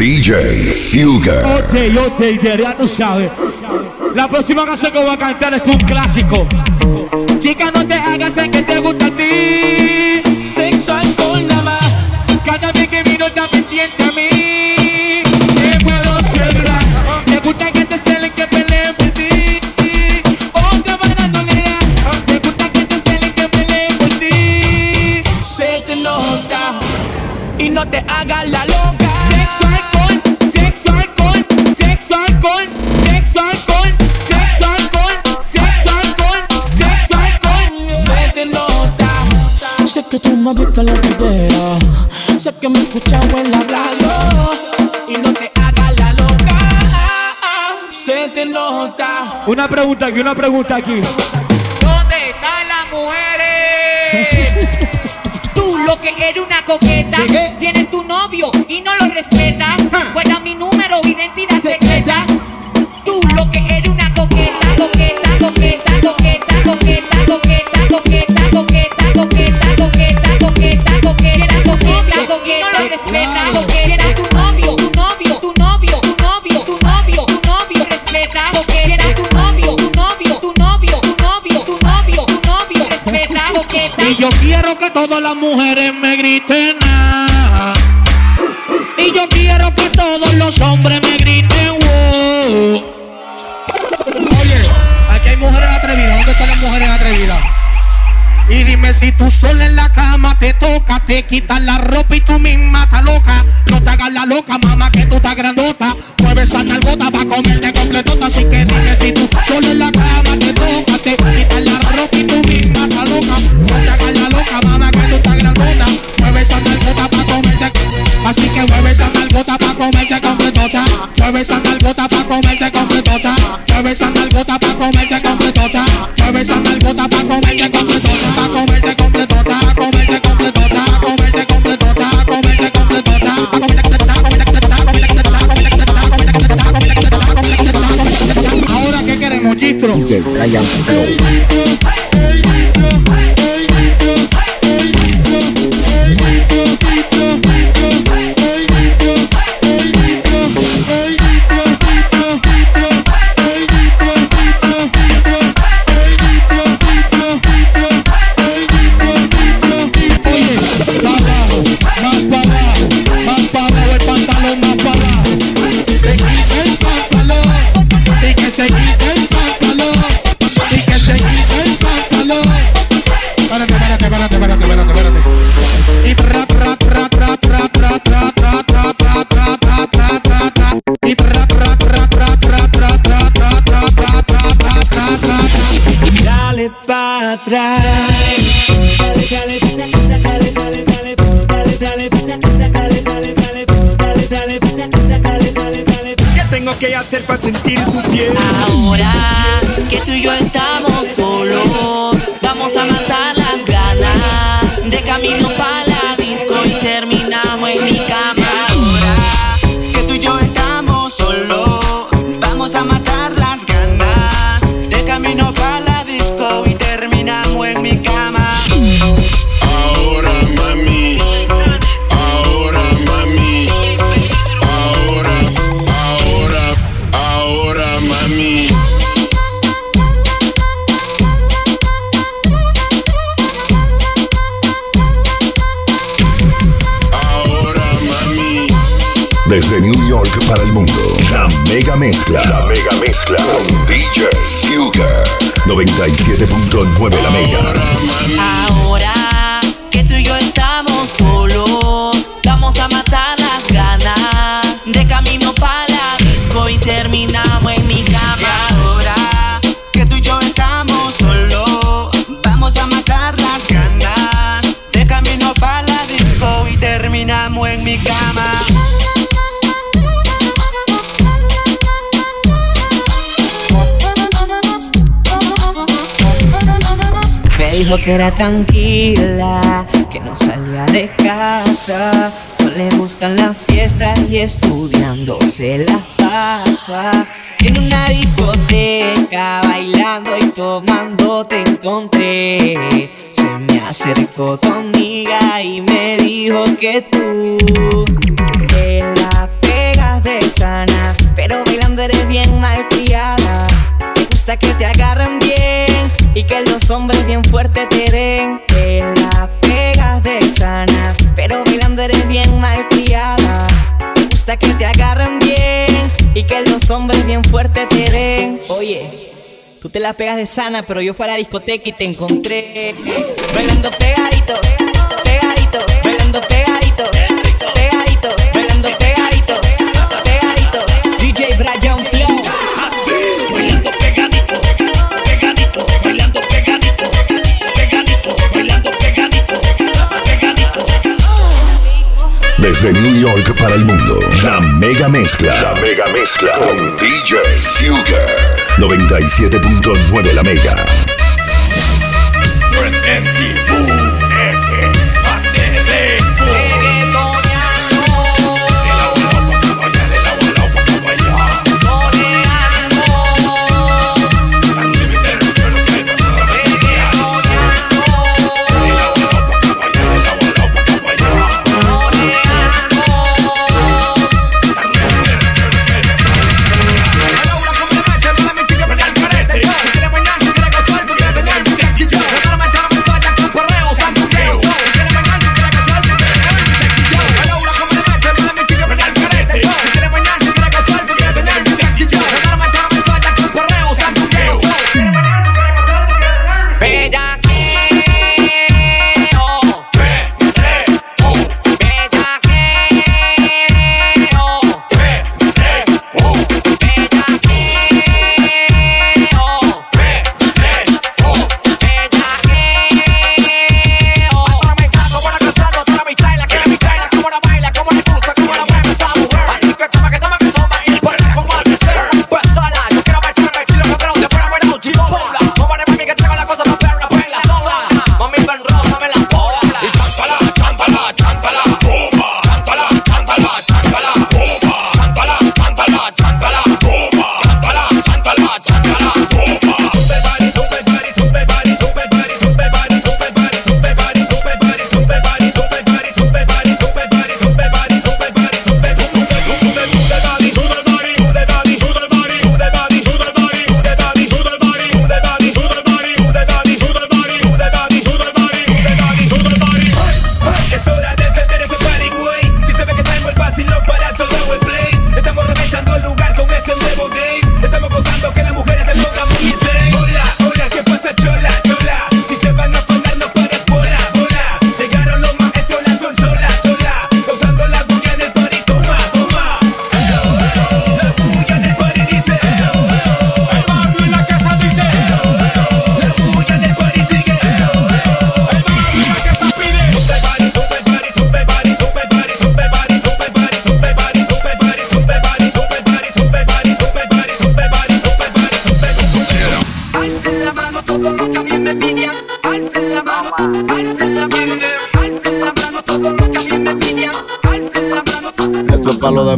DJ Fuga. Ok, ok, ya tú sabes. La próxima canción que voy a cantar es un clásico. Chica, no te hagas en que te gusta a ti. Sexo, alcohol, nada más. Cada vez que vino también que tú me has visto en la video. Sé que me has escuchado en la radio. Y no te hagas la loca. Se te nota. Una pregunta aquí, una pregunta aquí. ¿Dónde están las mujeres? Tú lo que eres una coqueta, ¿De qué? tienes tu novio quiero que todas las mujeres me griten ah. Y yo quiero que todos los hombres me griten wow. Oye, aquí hay mujeres atrevidas. ¿Dónde están las mujeres atrevidas? Y dime si tú sola en la cama te toca, te quitas la ropa y tú misma estás loca. No te hagas la loca, mamá, que tú estás grandota. Mueve esa nalgota pa' comerte completota. Así que dime si tú sola en la cama te toca, te Mueve esa nalgota pa' comerse comerse comerse comerse comerse comerse comerse. Ahora que queremos, Gistro. Para sentir tu piel? Ahora que tú y yo estamos solos, vamos a matar las ganas. De camino para Desde New York para el mundo. La mega mezcla. La mega mezcla. Con DJ Fuga. 97.9 la mega. Ahora que tú y yo estamos solos, vamos a matar las ganas. De camino para la disco y terminamos Dijo que era tranquila, que no salía de casa. No le gustan las fiestas y estudiando se la pasa. En una discoteca, bailando y tomando te encontré. Se me acercó tu amiga y me dijo que tú te la pegas de sana, pero bailando eres bien malcriada. Te gusta que te y que los hombres bien fuertes te den Te la pegas de sana. Pero bailando eres bien malcriada. Te gusta que te agarren bien. Y que los hombres bien fuertes te den. Oye Tú te la pegas de sana, pero yo fui a la discoteca y te encontré. Bailando pegadito. desde New York para el mundo. La Mega Mezcla. La Mega Mezcla con DJ Fugger. 97.9 La Mega. Pues,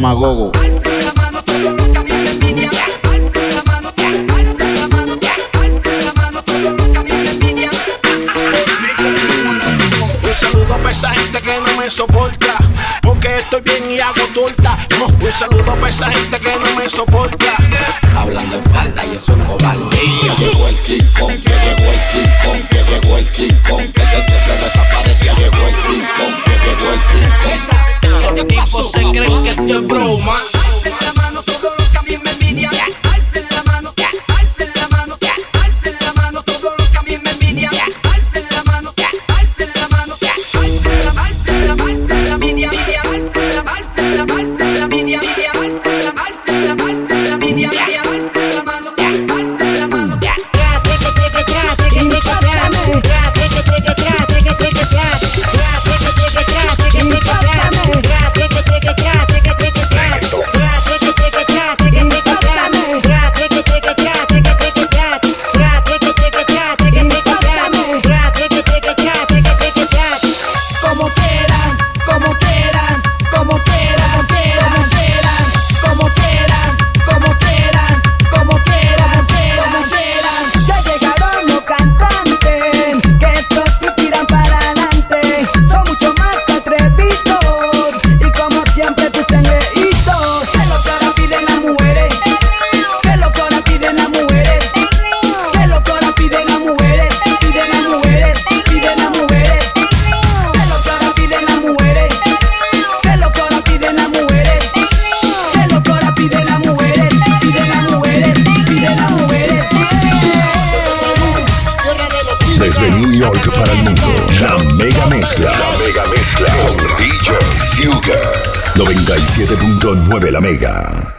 Un saludo para esa gente que no me soporta, porque estoy bien y hago torta. Un saludo para esa gente que no me soporta. Hablando espalda y eso es cobardía. Que llegó el King Kong, que llegó el King Kong, que llegó el King Kong, que llegó el 97.9 la mega.